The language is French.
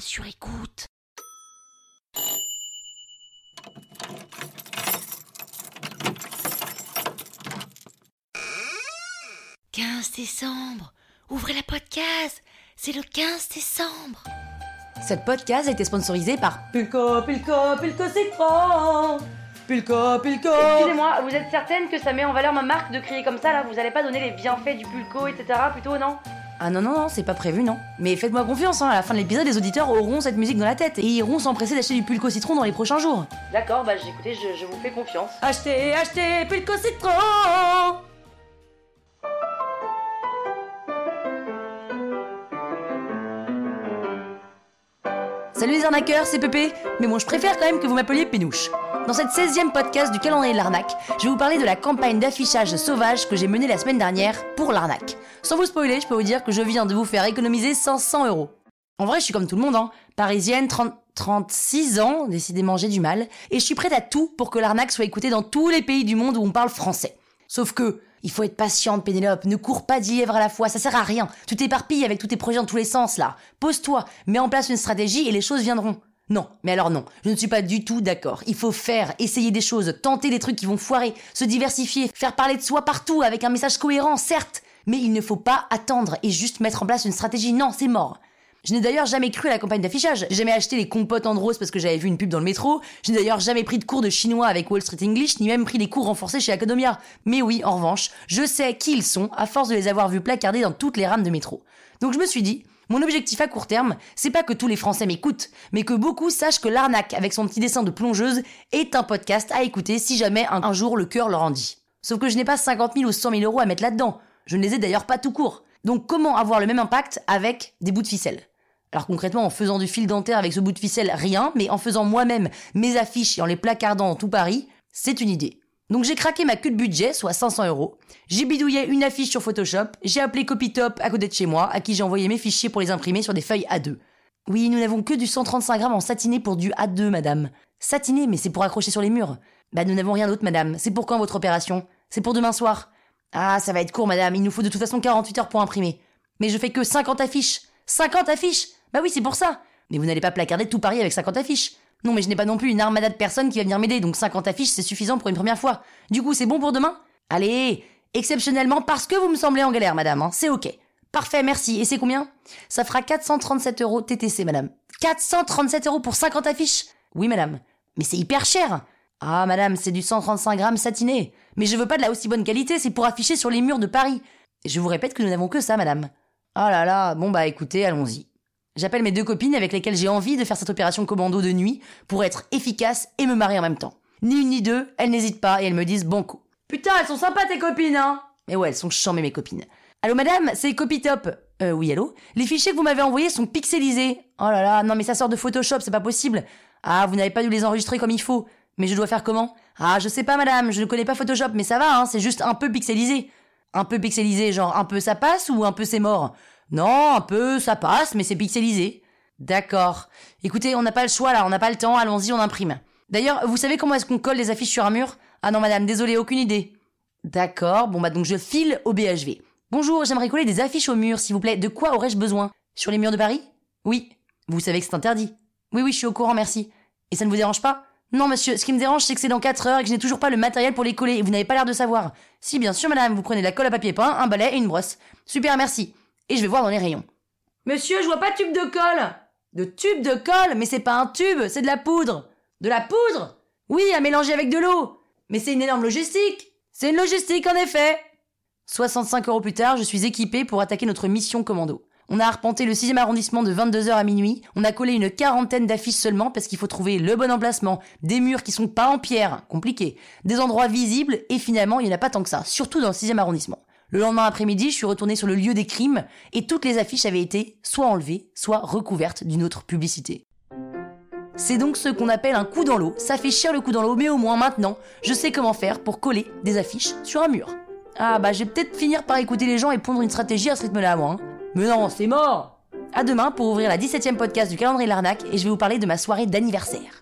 sur écoute. « 15 décembre. Ouvrez la podcast. C'est le 15 décembre. Cette podcast a été sponsorisée par Pulco, Pulco, Pulco Citron Pulco, Pulco. Excusez-moi, vous êtes certaine que ça met en valeur ma marque de crier comme ça là? Vous allez pas donner les bienfaits du Pulco, etc. plutôt, non? Ah non, non, non, c'est pas prévu, non. Mais faites-moi confiance, hein, à la fin de l'épisode, les auditeurs auront cette musique dans la tête et iront s'empresser d'acheter du Pulco Citron dans les prochains jours. D'accord, bah écoutez, je, je vous fais confiance. Achetez, achetez, Pulco Citron Salut les arnaqueurs, c'est Pépé. Mais bon, je préfère quand même que vous m'appeliez Pénouche. Dans cette 16e podcast du calendrier de l'arnaque, je vais vous parler de la campagne d'affichage sauvage que j'ai menée la semaine dernière pour l'arnaque. Sans vous spoiler, je peux vous dire que je viens de vous faire économiser 500 euros. En vrai, je suis comme tout le monde, hein. Parisienne, 30, 36 ans, décidément j'ai du mal, et je suis prête à tout pour que l'arnaque soit écoutée dans tous les pays du monde où on parle français. Sauf que, il faut être patiente, Pénélope, ne cours pas dix lièvres à la fois, ça sert à rien. Tu t'éparpilles avec tous tes projets dans tous les sens, là. Pose-toi, mets en place une stratégie et les choses viendront. Non, mais alors non, je ne suis pas du tout d'accord. Il faut faire, essayer des choses, tenter des trucs qui vont foirer, se diversifier, faire parler de soi partout avec un message cohérent, certes, mais il ne faut pas attendre et juste mettre en place une stratégie. Non, c'est mort. Je n'ai d'ailleurs jamais cru à la campagne d'affichage. J'ai jamais acheté les compotes en rose parce que j'avais vu une pub dans le métro. Je n'ai d'ailleurs jamais pris de cours de chinois avec Wall Street English, ni même pris des cours renforcés chez Academia. Mais oui, en revanche, je sais qui ils sont à force de les avoir vus placardés dans toutes les rames de métro. Donc je me suis dit, mon objectif à court terme, c'est pas que tous les Français m'écoutent, mais que beaucoup sachent que l'arnaque avec son petit dessin de plongeuse est un podcast à écouter si jamais un, jour le cœur leur en dit. Sauf que je n'ai pas 50 000 ou 100 000 euros à mettre là-dedans. Je ne les ai d'ailleurs pas tout court. Donc comment avoir le même impact avec des bouts de ficelle? Alors concrètement, en faisant du fil dentaire avec ce bout de ficelle, rien, mais en faisant moi-même mes affiches et en les placardant dans tout Paris, c'est une idée. Donc j'ai craqué ma queue de budget, soit 500 euros. J'ai bidouillé une affiche sur Photoshop, j'ai appelé Copytop à côté de chez moi, à qui j'ai envoyé mes fichiers pour les imprimer sur des feuilles A2. Oui, nous n'avons que du 135 grammes en satiné pour du A2, madame. Satiné, mais c'est pour accrocher sur les murs. Bah nous n'avons rien d'autre, madame. C'est pour quand votre opération? C'est pour demain soir. Ah, ça va être court, madame. Il nous faut de toute façon 48 heures pour imprimer. Mais je fais que 50 affiches. 50 affiches? Bah oui, c'est pour ça. Mais vous n'allez pas placarder tout Paris avec 50 affiches. Non, mais je n'ai pas non plus une armada de personnes qui va venir m'aider, donc 50 affiches, c'est suffisant pour une première fois. Du coup, c'est bon pour demain? Allez, exceptionnellement, parce que vous me semblez en galère, madame, hein, c'est ok. Parfait, merci. Et c'est combien? Ça fera 437 euros TTC, madame. 437 euros pour 50 affiches? Oui, madame. Mais c'est hyper cher Ah, madame, c'est du 135 grammes satiné. Mais je veux pas de la aussi bonne qualité, c'est pour afficher sur les murs de Paris. Je vous répète que nous n'avons que ça, madame. Oh là là, bon bah écoutez, allons-y. J'appelle mes deux copines avec lesquelles j'ai envie de faire cette opération commando de nuit pour être efficace et me marier en même temps. Ni une ni deux, elles n'hésitent pas et elles me disent bon coup. Putain, elles sont sympas tes copines, hein Mais ouais, elles sont chambées mes copines. Allô madame, c'est Copytop. Euh oui, allô? Les fichiers que vous m'avez envoyés sont pixelisés. Oh là là, non mais ça sort de Photoshop, c'est pas possible. Ah, vous n'avez pas dû les enregistrer comme il faut. Mais je dois faire comment? Ah, je sais pas madame, je ne connais pas Photoshop, mais ça va, hein, c'est juste un peu pixelisé. Un peu pixelisé, genre un peu ça passe ou un peu c'est mort? Non, un peu, ça passe, mais c'est pixelisé. D'accord. Écoutez, on n'a pas le choix là, on n'a pas le temps, allons-y, on imprime. D'ailleurs, vous savez comment est-ce qu'on colle les affiches sur un mur Ah non, madame, désolé, aucune idée. D'accord, bon bah donc je file au BHV. Bonjour, j'aimerais coller des affiches au mur, s'il vous plaît. De quoi aurais-je besoin? Sur les murs de Paris? Oui. Vous savez que c'est interdit. Oui, oui, je suis au courant, merci. Et ça ne vous dérange pas? Non, monsieur, ce qui me dérange, c'est que c'est dans 4 heures et que je n'ai toujours pas le matériel pour les coller et vous n'avez pas l'air de savoir. Si, bien sûr, madame, vous prenez de la colle à papier peint, un balai et une brosse. Super, merci et je vais voir dans les rayons. Monsieur, je vois pas de tube de colle. De tube de colle Mais c'est pas un tube, c'est de la poudre. De la poudre? Oui, à mélanger avec de l'eau. Mais c'est une énorme logistique. C'est une logistique, en effet. 65 euros plus tard, je suis équipé pour attaquer notre mission commando. On a arpenté le 6 arrondissement de 22h à minuit, on a collé une quarantaine d'affiches seulement parce qu'il faut trouver le bon emplacement, des murs qui sont pas en pierre, compliqué, des endroits visibles et finalement il n'y en a pas tant que ça, surtout dans le 6 arrondissement. Le lendemain après-midi, je suis retourné sur le lieu des crimes et toutes les affiches avaient été soit enlevées, soit recouvertes d'une autre publicité. C'est donc ce qu'on appelle un coup dans l'eau. Ça fait chier le coup dans l'eau, mais au moins maintenant, je sais comment faire pour coller des affiches sur un mur. Ah bah, je vais peut-être finir par écouter les gens et pondre une stratégie à ce rythme-là, moi. Hein. Mais non, c'est mort À demain pour ouvrir la 17ème podcast du calendrier de l'arnaque et je vais vous parler de ma soirée d'anniversaire.